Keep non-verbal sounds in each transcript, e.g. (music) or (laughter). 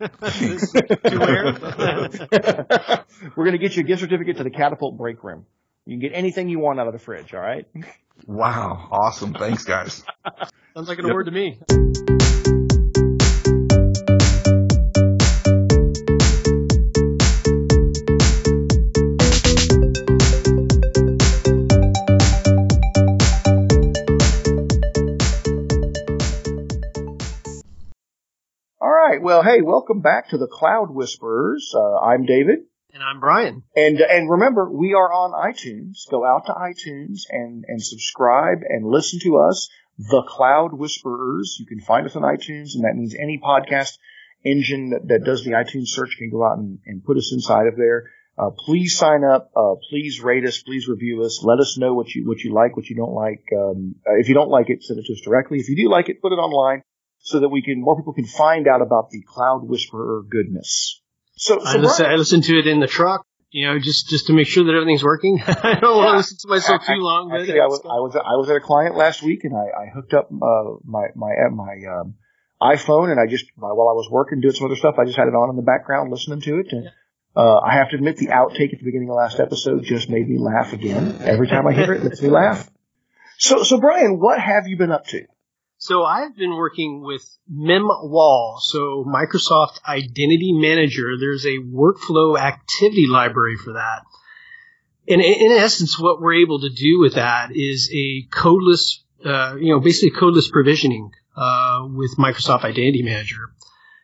(laughs) (laughs) We're going to get you a gift certificate to the Catapult break room. You can get anything you want out of the fridge, all right? Wow. Awesome. Thanks, guys. Sounds like an award to me. Right. Well, hey, welcome back to the Cloud Whisperers. Uh, I'm David. And I'm Brian. And and remember, we are on iTunes. Go out to iTunes and and subscribe and listen to us, the Cloud Whisperers. You can find us on iTunes, and that means any podcast engine that, that does the iTunes search can go out and, and put us inside of there. Uh, please sign up. Uh, please rate us. Please review us. Let us know what you what you like, what you don't like. Um, if you don't like it, send it to us directly. If you do like it, put it online so that we can more people can find out about the Cloud Whisperer goodness. So, so I, listen, I listen to it in the truck, you know, just just to make sure that everything's working. (laughs) I don't want to listen to myself too long. But Actually, I was, I was I was at a client last week, and I, I hooked up uh, my my uh, my um, iPhone, and I just while I was working doing some other stuff, I just had it on in the background, listening to it. And, Yeah. uh, I have to admit, the outtake at the beginning of last episode just made me laugh again. Every time I hear it, it makes me laugh. So, so Brian, what have you been up to? So I've been working with MIMWAL, so Microsoft Identity Manager. There's a workflow activity library for that. And in essence, what we're able to do with that is a codeless, uh, you know, basically codeless provisioning uh, with Microsoft Identity Manager.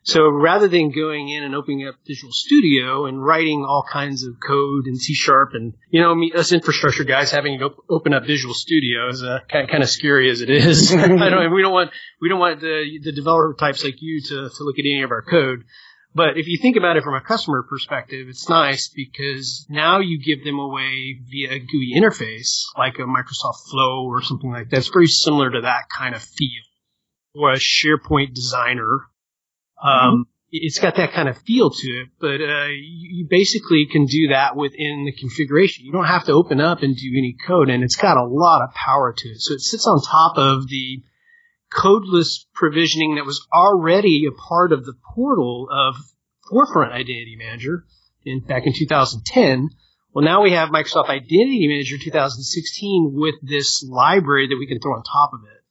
So rather than going in and opening up Visual Studio and writing all kinds of code in C Sharp and, you know, me, us infrastructure guys having to open up Visual Studio is uh, kind, kind of scary as it is. (laughs) I don't, we don't want, we don't want the, the developer types like you to, to look at any of our code. But if you think about it from a customer perspective, it's nice because now you give them away via a GUI interface like a Microsoft Flow or something like that. It's very similar to that kind of feel. Or a SharePoint designer um, it's got that kind of feel to it, but uh, you, you basically can do that within the configuration. You don't have to open up and do any code, and it's got a lot of power to it. So it sits on top of the codeless provisioning that was already a part of the portal of Forefront Identity Manager in back in 2010. Well, now we have Microsoft Identity Manager 2016 with this library that we can throw on top of it,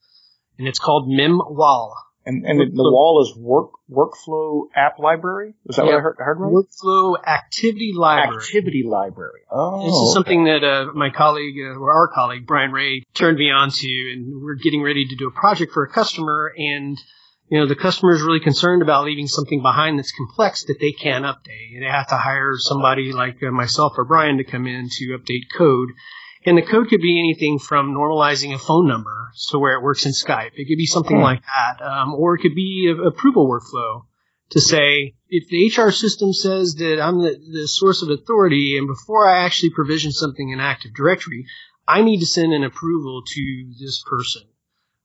and it's called MIMWAL. And, and the, the wall is work workflow app library. Is that what I heard, heard right? Workflow Activity Library. Activity library. Oh, This is something that uh, my colleague, uh, or our colleague, Brian Ray, turned me on to, and we're getting ready to do a project for a customer, and you know the customer is really concerned about leaving something behind that's complex that they can't update. They have to hire somebody like uh, myself or Brian to come in to update code. And the code could be anything from normalizing a phone number, so where it works in Skype. It could be something Hmm. like that, um, or it could be a approval workflow to say if the HR system says that I'm the, the source of authority, and before I actually provision something in Active Directory, I need to send an approval to this person.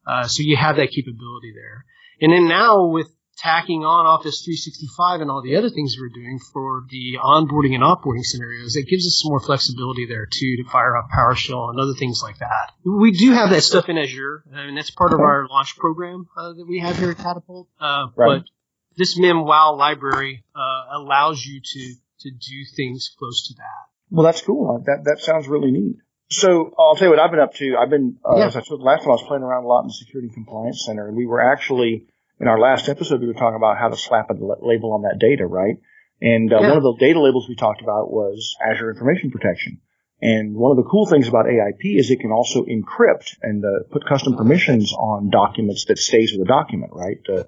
Uh, so you have that capability there. And then now with tacking on Office 365 and all the other things we're doing for the onboarding and offboarding scenarios, it gives us some more flexibility there too to fire up PowerShell and other things like that. We do have that stuff in Azure, and that's part of our launch program uh, that we have here at Catapult. Uh, Right. But this MIMWAL library uh, allows you to to do things close to that. Well, that's cool. That that sounds really neat. So I'll tell you what I've been up to. I've been, uh, Yeah. as I told last time, I was playing around a lot in the Security Compliance Center, and we were actually in our last episode we were talking about how to slap a label on that data, right? And uh, Yeah. one of the data labels we talked about was Azure Information Protection. And one of the cool things about AIP is it can also encrypt and uh, put custom permissions on documents that stays with the document, right? Uh,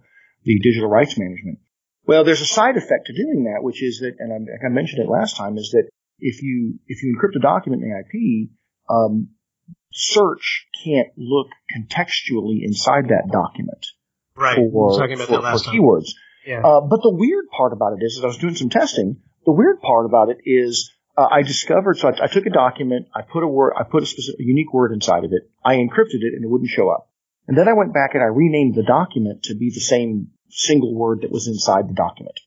the digital rights management. Well, there's a side effect to doing that, which is that, and I, I mentioned it last time, is that if you if you encrypt a document in AIP, um, search can't look contextually inside that document Right. for, talking about for, that last for keywords. Yeah. Uh, but the weird part about it is, is I was doing some testing. The weird part about it is uh, I discovered. So I, I took a document, I put a word, I put a specific a unique word inside of it, I encrypted it, and it wouldn't show up. And then I went back and I renamed the document to be the same single word that was inside the document.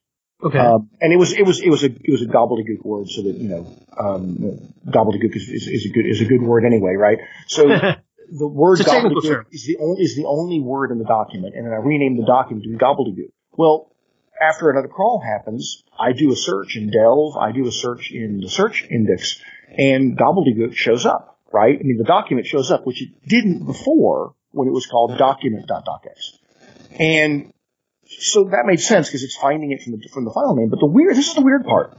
okay. Um, and it was it was it was a it was a gobbledygook word, so that you know um, gobbledygook is, is, is a good is a good word anyway, right? So (laughs) the word gobbledygook is the only is the only word in the document, and then I rename the document to gobbledygook. Well, after another crawl happens, I do a search in Delve, I do a search in the search index, and gobbledygook shows up, right? I mean, the document shows up, which it didn't before when it was called document.docx. And so that made sense because it's finding it from the, from the file name. But the weird, this is the weird part.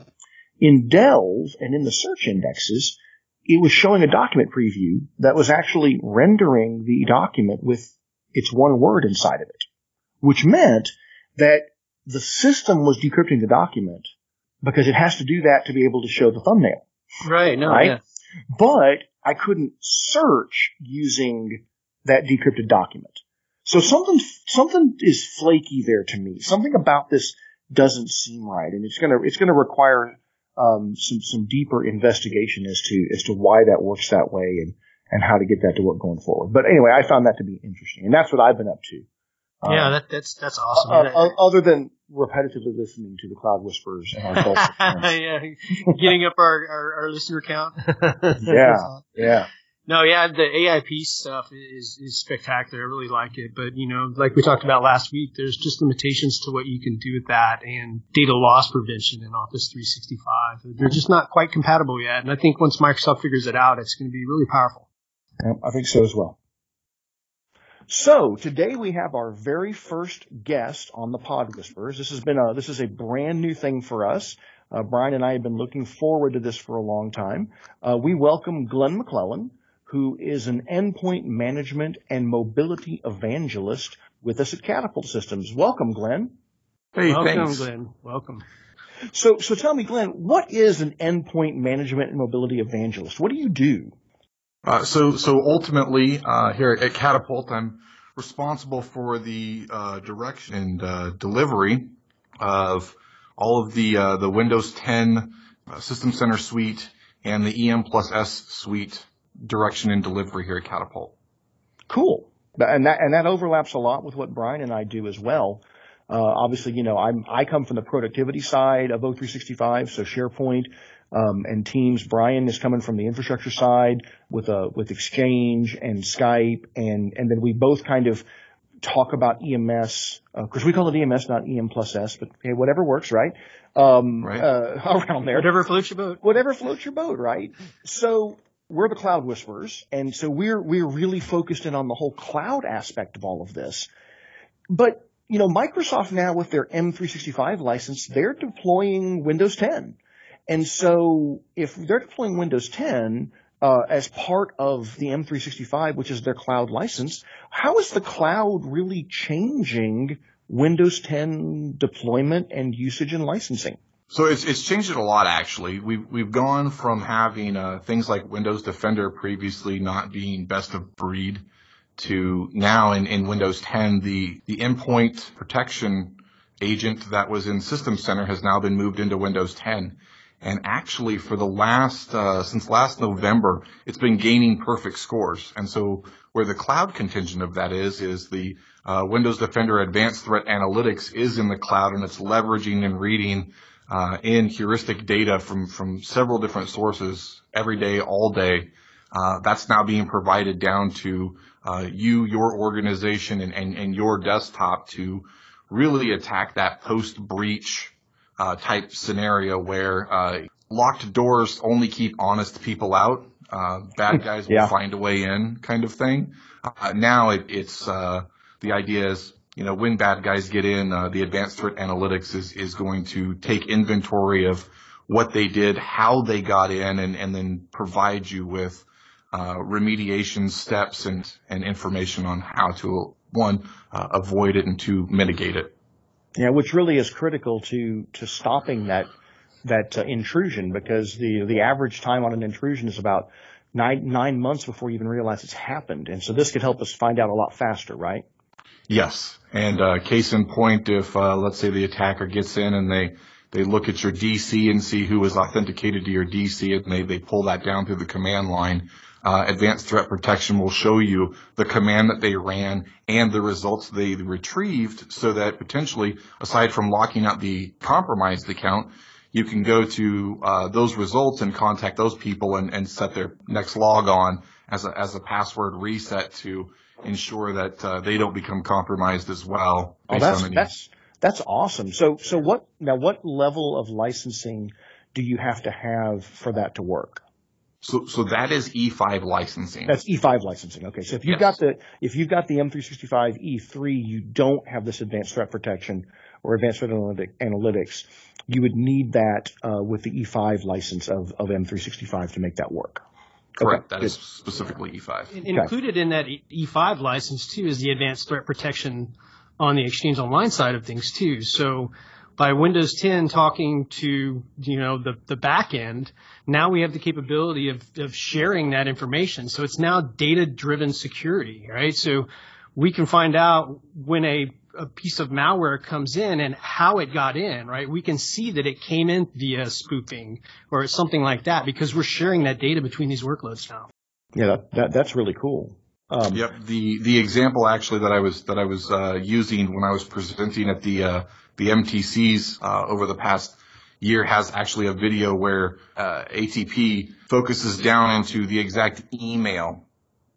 In Delve and in the search indexes, it was showing a document preview that was actually rendering the document with its one word inside of it, which meant that the system was decrypting the document because it has to do that to be able to show the thumbnail. Right. No. Right? Yeah. But I couldn't search using that decrypted document. So something, something is flaky there to me. Something about this doesn't seem right, and it's gonna, it's gonna require um, some some deeper investigation as to as to why that works that way and and how to get that to work going forward. But anyway, I found that to be interesting, and that's what I've been up to. yeah, Um, that, that's that's awesome. uh, uh, other than repetitively listening to the Cloud Whispers and our (laughs) yeah, getting up our, our, our listener count. (laughs) Yeah. yeah. No, yeah, the AIP stuff is is spectacular. I really like it, but you know, like we talked about last week, there's just limitations to what you can do with that and data loss prevention in Office 365. They're just not quite compatible yet, and I think once Microsoft figures it out, it's going to be really powerful. I think so as well. So today we have our very first guest on the Pod Whisperers. This has been a this is a brand new thing for us. Uh, Brian and I have been looking forward to this for a long time. Uh, we welcome Glenn McClellan, who is an endpoint management and mobility evangelist with us at Catapult Systems. Welcome, Glenn. Hey, Welcome, thanks. Glenn. Welcome. So, so tell me, Glenn, what is an endpoint management and mobility evangelist? What do you do? Uh, so, so ultimately, uh, here at Catapult, I'm responsible for the uh, direction and uh, delivery of all of the uh, the Windows 10 uh, System Center suite and the EM plus S suite direction and delivery here at Catapult. Cool. And that, and that overlaps a lot with what Brian and I do as well. Uh, obviously, you know, I'm, I come from the productivity side of O365, so SharePoint, um, and Teams. Brian is coming from the infrastructure side with, uh, with Exchange and Skype, and, and then we both kind of talk about EMS, uh, cause we call it EMS, not EM plus S, but hey, whatever works, right? Um, Right. uh, (laughs) around there Whatever floats your boat. whatever floats your boat, right? So we're the cloud whisperers, and so we're we're really focused in on the whole cloud aspect of all of this. But you know, Microsoft now with their M365 license, they're deploying Windows 10, and so if they're deploying Windows 10 uh, as part of the M365, which is their cloud license, how is the cloud really changing Windows 10 deployment and usage and licensing? So it's it's changed it a lot actually. We've we've gone from having uh, things like Windows Defender previously not being best of breed to now in, in Windows 10 the the endpoint protection agent that was in System Center has now been moved into Windows 10. And actually, for the last uh, since last November, it's been gaining perfect scores. And so, where the cloud contingent of that is is the uh, Windows Defender Advanced Threat Analytics is in the cloud, and it's leveraging and reading uh, in heuristic data from from several different sources every day, all day. Uh, that's now being provided down to uh, you, your organization, and, and, and your desktop to really attack that post breach uh, type scenario where uh, locked doors only keep honest people out. Uh, bad guys will find a way in, kind of thing. Uh, now it, it's uh, the idea is you know when bad guys get in, uh, the advanced threat analytics is is going to take inventory of what they did, how they got in, and and then provide you with uh, remediation steps and and information on how to one uh, avoid it and two mitigate it. Yeah, which really is critical to to stopping that that uh, intrusion because the the average time on an intrusion is about nine nine months before you even realize it's happened, and so this could help us find out a lot faster, right? Yes, and uh, case in point, if uh, let's say the attacker gets in and they they look at your DC and see who is authenticated to your DC, and they they pull that down through the command line. Uh, advanced threat protection will show you the command that they ran and the results they retrieved, so that potentially, aside from locking out the compromised account, you can go to uh, those results and contact those people and, and set their next log on as a as a password reset to ensure that uh, they don't become compromised as well. Oh, that's that's That's awesome. So, so what, now what level of licensing do you have to have for that to work? So, so that is E5 licensing. That's E5 licensing. Okay. So if you've yes. got the, if you've got the M365 E3, you don't have this advanced threat protection or advanced threat analytics. You would need that, uh, with the E5 license of, of M365 to make that work. Correct. Okay. That is specifically E5. And included in that E5 license too is the advanced threat protection on the Exchange Online side of things too. So by Windows 10 talking to, you know, the, the back end, now we have the capability of, of sharing that information. So it's now data driven security, right? So we can find out when a, a piece of malware comes in and how it got in, right? We can see that it came in via spoofing or something like that because we're sharing that data between these workloads now. Yeah, that, that that's really cool. Um, yep. The the example actually that I was that I was uh, using when I was presenting at the uh, the MTCs uh, over the past year has actually a video where uh, ATP focuses down into the exact email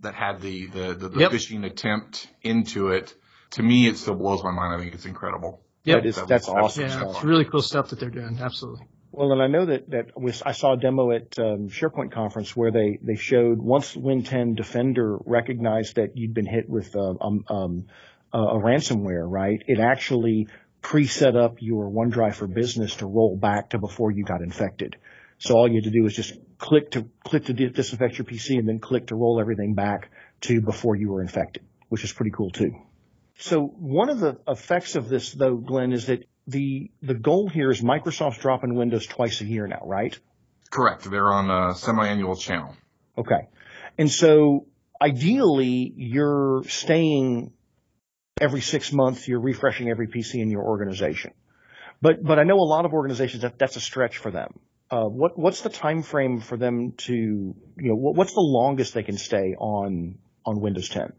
that had the the, the, the yep. phishing attempt into it. To me, it still blows my mind. I think it's incredible. Yeah, that is, that that's awesome. Yeah, it's really cool stuff that they're doing. Absolutely. Well, and I know that that was, I saw a demo at um, SharePoint conference where they they showed once Win10 Defender recognized that you'd been hit with uh, um, um, a ransomware, right? It actually pre-set up your OneDrive for Business to roll back to before you got infected. So all you had to do was just click to click to disinfect your PC and then click to roll everything back to before you were infected, which is pretty cool too. So one of the effects of this though, Glenn, is that the the goal here is Microsoft's dropping Windows twice a year now, right? Correct. They're on a semi-annual channel. Okay. And so ideally you're staying every six months, you're refreshing every PC in your organization. But but I know a lot of organizations that that's a stretch for them. Uh, what what's the time frame for them to you know what, what's the longest they can stay on on Windows 10?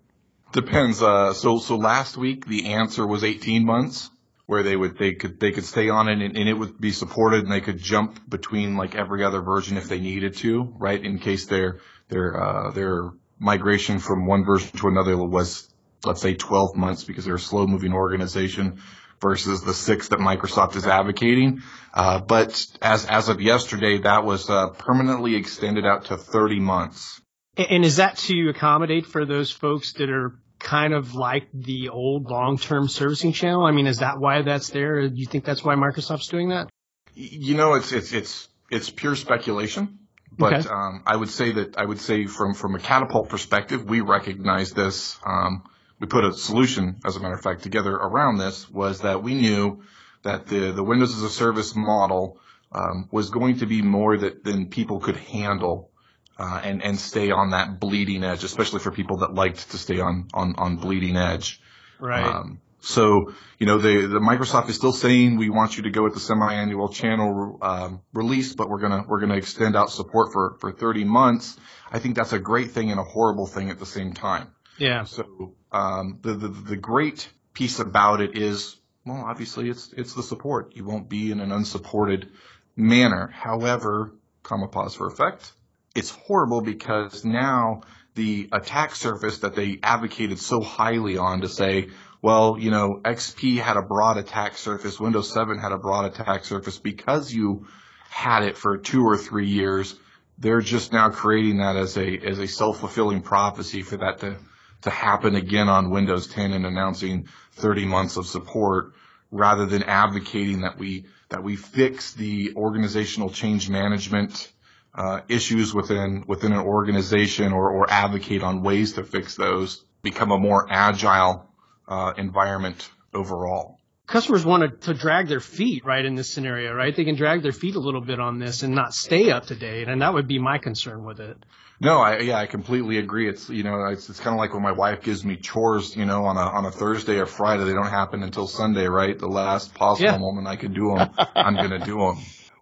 Depends. Uh, so so last week the answer was 18 months where they would they could they could stay on it and, and, it would be supported and they could jump between like every other version if they needed to, right? In case their their uh, their migration from one version to another was let's say 12 months because they're a slow moving organization versus the six that Microsoft is advocating. Uh, but as as of yesterday, that was uh, permanently extended out to 30 months. And is that to accommodate for those folks that are kind of like the old long-term servicing channel? I mean, is that why that's there? Do you think that's why Microsoft's doing that? You know, it's it's it's it's pure speculation. But okay. um, I would say that I would say from from a catapult perspective, we recognize this. Um, we put a solution, as a matter of fact, together around this. Was that we knew that the the Windows as a Service model um, was going to be more that than people could handle uh, and and stay on that bleeding edge, especially for people that liked to stay on on on bleeding edge. Right. Um, so you know the the Microsoft is still saying we want you to go with the semi-annual channel um, release, but we're gonna we're gonna extend out support for for 30 months. I think that's a great thing and a horrible thing at the same time. Yeah. So um, the, the the great piece about it is well, obviously it's it's the support. You won't be in an unsupported manner. However, comma pause for effect it's horrible because now the attack surface that they advocated so highly on to say, well, you know, XP had a broad attack surface, Windows 7 had a broad attack surface because you had it for two or three years. They're just now creating that as a as a self fulfilling prophecy for that to to happen again on Windows 10 and announcing 30 months of support rather than advocating that we that we fix the organizational change management uh, issues within within an organization or, or advocate on ways to fix those, become a more agile uh, environment overall. Customers want to, to drag their feet right in this scenario, right? They can drag their feet a little bit on this and not stay up to date, and that would be my concern with it. No, I yeah, I completely agree. It's you know, it's it's kind of like when my wife gives me chores, you know, on a on a Thursday or Friday. They don't happen until Sunday, right? The last possible yeah. moment I can do them, I'm gonna do them.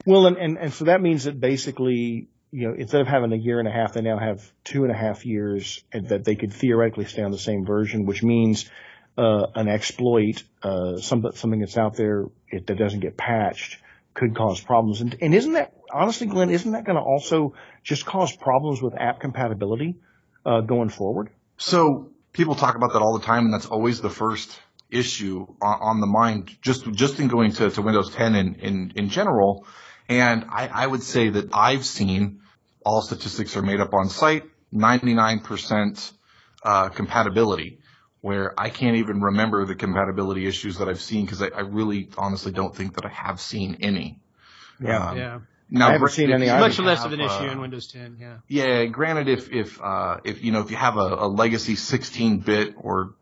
Well, and, and, and so that means that basically, you know, instead of having a year and a half, they now have two and a half years that they could theoretically stay on the same version, which means, uh, an exploit, uh, some, something that's out there it, that doesn't get patched could cause problems. And, and isn't that, honestly, Glenn, isn't that going to also just cause problems with app compatibility, uh, going forward? So people talk about that all the time and that's always the first issue on, on the mind just just in going to, to Windows 10 in, in, in general. And I, I would say that I've seen all statistics are made up on site, 99% uh, compatibility, where I can't even remember the compatibility issues that I've seen because I, I, really honestly don't think that I have seen any. Yeah. Um, yeah. Now, I haven't seen any. Much less have, of an issue uh, in Windows 10. Yeah. Yeah. Granted, if if uh, if you know if you have a, a legacy 16-bit or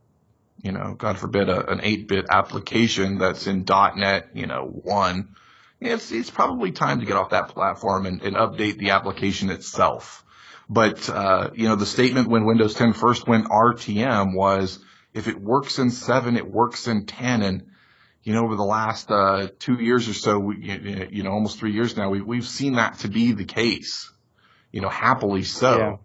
you know, God forbid, a, an 8-bit application that's in .NET, you know, one, it's it's probably time to get off that platform and, and update the application itself. But uh, you know, the statement when Windows 10 first went RTM was, if it works in seven, it works in 10, and you know, over the last uh, two years or so, we, you know, almost three years now, we, we've seen that to be the case. You know, happily so. Yeah.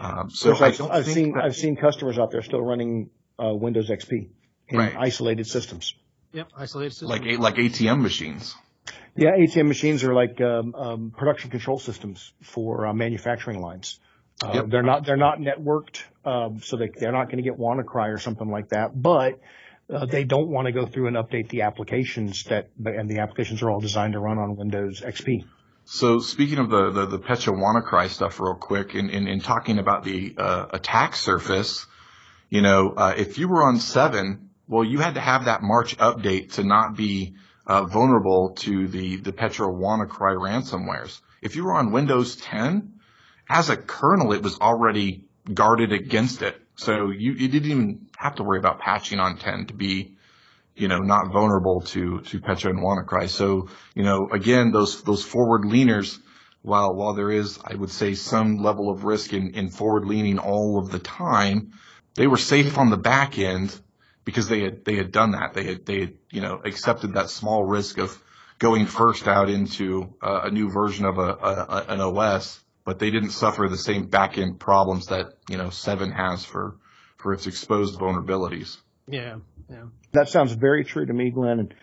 Um, so I've, I've seen that, I've seen customers out there still running uh, Windows XP in right. isolated systems. Yep, isolated systems. Like like ATM machines. Yeah, ATM machines are like um, um, production control systems for uh, manufacturing lines. Uh, yep. They're not they're not networked, um, so they they're not going to get WannaCry or something like that. But uh, they don't want to go through and update the applications that and the applications are all designed to run on Windows XP. So speaking of the the, the Petya WannaCry stuff, real quick, in in, in talking about the uh, attack surface, you know, uh, if you were on seven, well, you had to have that March update to not be uh, vulnerable to the, the Petya WannaCry ransomwares. If you were on Windows 10, as a kernel, it was already guarded against it. So you, you didn't even have to worry about patching on 10 to be, you know, not vulnerable to, to Petya and WannaCry. So, you know, again, those, those forward leaners, while, while there is, I would say, some level of risk in, in forward leaning all of the time, they were safe on the back end because they had they had done that. They had they had you know accepted that small risk of going first out into uh, a new version of a, a, an OS, but they didn't suffer the same back end problems that you know Seven has for for its exposed vulnerabilities. Yeah, yeah. That sounds very true to me, Glenn. And,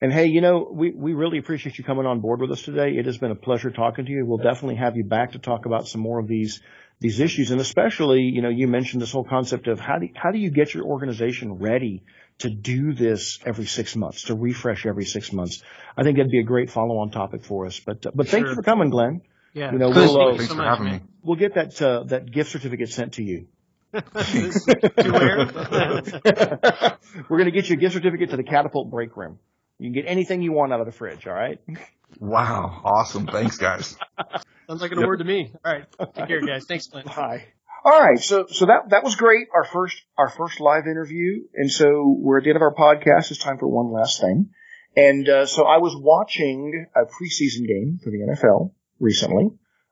and hey, you know, we, we really appreciate you coming on board with us today. It has been a pleasure talking to you. We'll definitely have you back to talk about some more of these these issues. And especially, you know, you mentioned this whole concept of how do, how do you get your organization ready to do this every six months, to refresh every six months? I think that'd be a great follow on topic for us. But, uh, but thank you for coming, Glenn. Yeah. You know, we'll, uh, thanks for having me. We'll get that, uh, that gift certificate sent to you. (laughs) (laughs) (laughs) We're going to get you a gift certificate to the Catapult Break Room. You can get anything you want out of the fridge, all right? Wow. Awesome. Thanks, guys. Sounds like an yep. award to me. All right. (laughs) Take care, guys. Thanks, Clint. Bye. All right. So, so that, that was great. Our first, our first live interview. And so we're at the end of our podcast. It's time for one last thing. And, uh, so I was watching a preseason game for the NFL recently,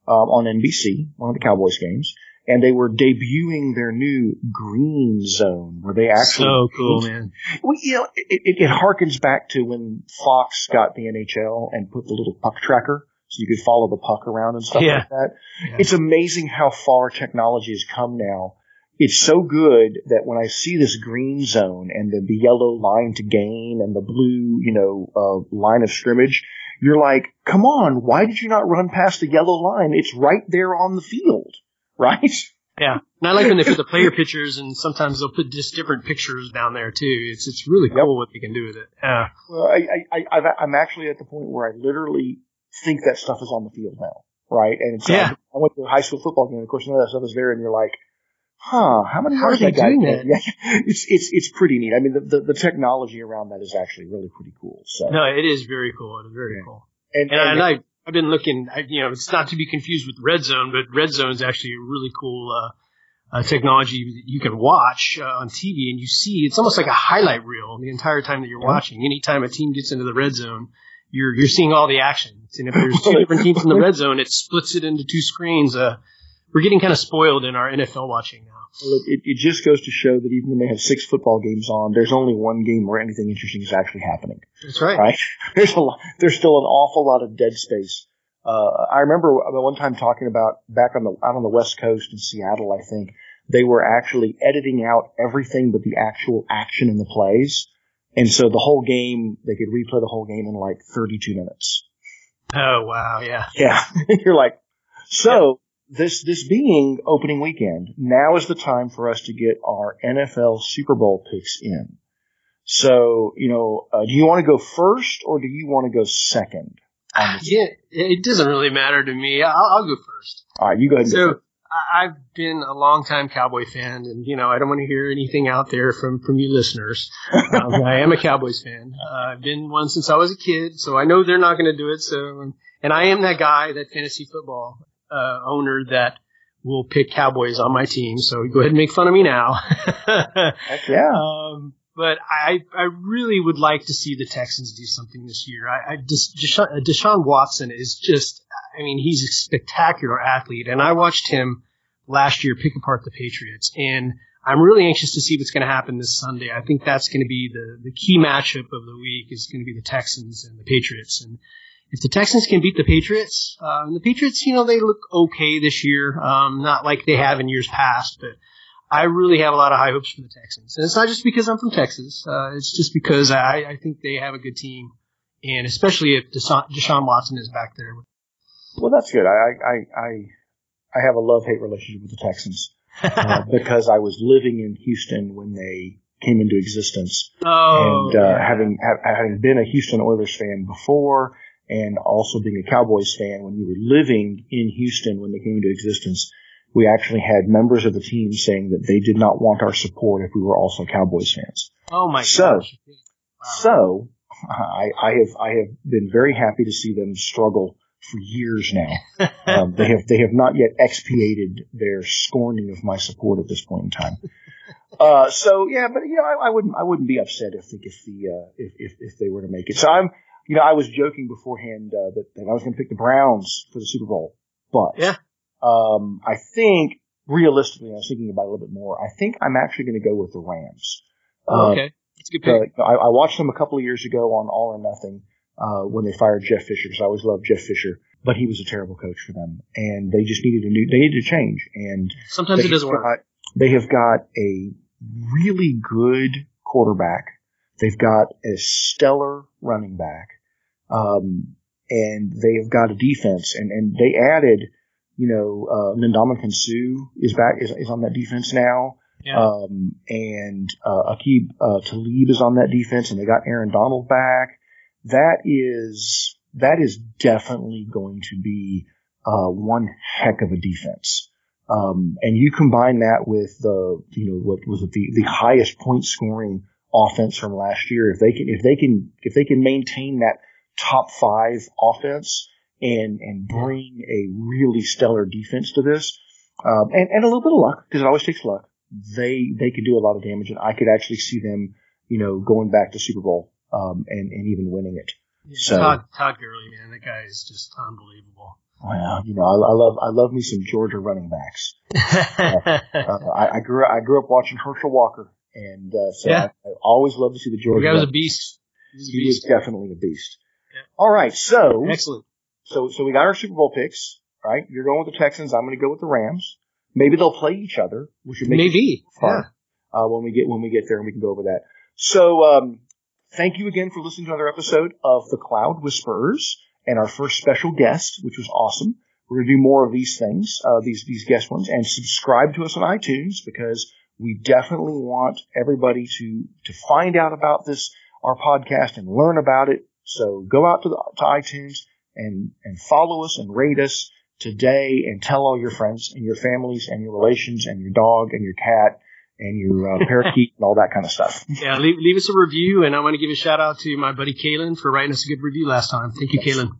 um, on NBC, one of the Cowboys games. And they were debuting their new green zone where they actually. So cool, man. Well, you know, it, it, it harkens back to when Fox got the NHL and put the little puck tracker so you could follow the puck around and stuff yeah. like that. Yeah. It's amazing how far technology has come now. It's so good that when I see this green zone and the, the yellow line to gain and the blue, you know, uh, line of scrimmage, you're like, come on, why did you not run past the yellow line? It's right there on the field, (laughs) right? Yeah, and I like when they put the player pictures, and sometimes they'll put just different pictures down there too. It's it's really cool yep. what they can do with it. Yeah. Well, I, I, I I'm actually at the point where I literally think that stuff is on the field now, right? And it's, yeah. I went to a high school football game, of course, none of that stuff is there, and you're like, huh, how many how are they doing that? (laughs) Yeah, it's it's it's pretty neat. I mean, the, the, the technology around that is actually really pretty cool. So no, it is very cool. It's very yeah. cool. And, and, and, I, I've been looking. I, you know, it's not to be confused with Red Zone, but Red Zone is actually a really cool. Uh, uh, technology that you can watch uh, on TV and you see it's almost like a highlight reel the entire time that you're yeah. watching. Anytime a team gets into the red zone, you're you're seeing all the action. And if there's two (laughs) different teams in the red zone, it splits it into two screens. Uh, we're getting kind of spoiled in our NFL watching now. Well, it, it just goes to show that even when they have six football games on, there's only one game where anything interesting is actually happening. That's right. Right? (laughs) There's a lot, there's still an awful lot of dead space. Uh, I remember one time talking about back on the out on the West Coast in Seattle, I think they were actually editing out everything but the actual action in the plays and so the whole game, they could replay the whole game in like 32 minutes. Oh wow, yeah. Yeah. (laughs) You're like, so this this being opening weekend, now is the time for us to get our NFL Super Bowl picks in. So, you know, uh, do you want to go first or do you want to go second? Yeah, it doesn't really matter to me. I'll, I'll go first. All right, you go ahead. so, I've been a longtime Cowboy fan, and you know I don't want to hear anything out there from from you listeners. um, I am a Cowboys fan. Uh, I've been one since I was a kid, so I know they're not going to do it. So, and I am that guy, that fantasy football uh, owner that will pick Cowboys on my team. So go ahead and make fun of me now. (laughs) Heck yeah. Um, but I I really would like to see the Texans do something this year. I, I just Deshaun, Deshaun Watson is just I mean he's a spectacular athlete, and I watched him last year pick apart the Patriots, and I'm really anxious to see what's going to happen this Sunday. I think that's going to be the the key matchup of the week is going to be the Texans and the Patriots, and if the Texans can beat the Patriots, uh, the Patriots, you know, they look okay this year, um, not like they have in years past, but I really have a lot of high hopes for the Texans. And it's not just because I'm from Texas. Uh, it's just because I, I think they have a good team. And especially if Deshaun, Deshaun Watson is back there. Well, that's good. I, I, I, I have a love-hate relationship with the Texans. uh, (laughs) because I was living in Houston when they came into existence. Oh, and uh, yeah. having ha- having been a Houston Oilers fan before, and also being a Cowboys fan when you were living in Houston when they came into existence, we actually had members of the team saying that they did not want our support if we were also Cowboys fans. Oh my so, gosh. Wow. So, I, I have, I have been very happy to see them struggle for years now. (laughs) um, they have, they have not yet expiated their scorning of my support at this point in time. Uh, so yeah, but you know, I, I, wouldn't, I wouldn't be upset if, if the, uh, if, if, if they were to make it. So I'm, you know, I was joking beforehand, uh, that, that I was going to pick the Browns for the Super Bowl, but yeah. Um, I think realistically, I was thinking about a little bit more. I think I'm actually going to go with the Rams. Oh, okay. That's a good pick. Uh, I, I, watched them a couple of years ago on All or Nothing, uh, when they fired Jeff Fisher, because I always loved Jeff Fisher, but he was a terrible coach for them. And they just needed a new, they needed a change. And sometimes it doesn't got, work. They have got a really good quarterback. They've got a stellar running back. Um, and they have got a defense and, and they added, you know, uh, Ndamukong Suh is back, is, is on that defense now. Yeah. Um, and, uh, Aqib, uh, Talib is on that defense and they got Aaron Donald back. That is, that is definitely going to be, uh, one heck of a defense. Um, and you combine that with the, you know, what was it, the, the highest point scoring offense from last year. If they can, if they can, if they can maintain that top five offense, and and bring a really stellar defense to this, um, and and a little bit of luck because it always takes luck. They they could do a lot of damage, and I could actually see them, you know, going back to Super Bowl um, and and even winning it. Yeah, so Todd, Todd Gurley, man, that guy is just unbelievable. Well, you know, I, I love I love me some Georgia running backs. (laughs) uh, uh, I, I grew I grew up watching Herschel Walker, and uh, so Yeah. I, I always love to see the Georgia. the guy was a beast. He was a He was definitely a beast. Yeah. All right, so Excellent. So so we got our Super Bowl picks. Right, you're going with the Texans. I'm going to go with the Rams. Maybe they'll play each other, which would make Maybe. fun uh, when we get when we get there, and we can go over that. So um, thank you again for listening to another episode of the Cloud Whisperers and our first special guest, which was awesome. We're going to do more of these things, uh, these these guest ones, and subscribe to us on iTunes because we definitely want everybody to to find out about this our podcast and learn about it. So go out to the to iTunes and and follow us and rate us today and tell all your friends and your families and your relations and your dog and your cat and your uh, (laughs) parakeet and all that kind of stuff. Yeah, leave, leave us a review, and I want to give a shout out to my buddy Kalen for writing us a good review last time. Thank you, Yes. Kalen.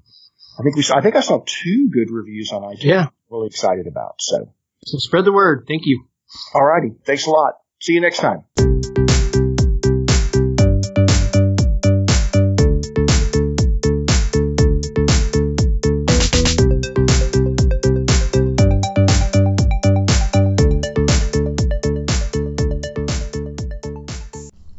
I think we saw, I think I saw two good reviews on iTunes. Yeah. Really excited about. So, So spread the word. Thank you. All righty. Thanks a lot. See you next time.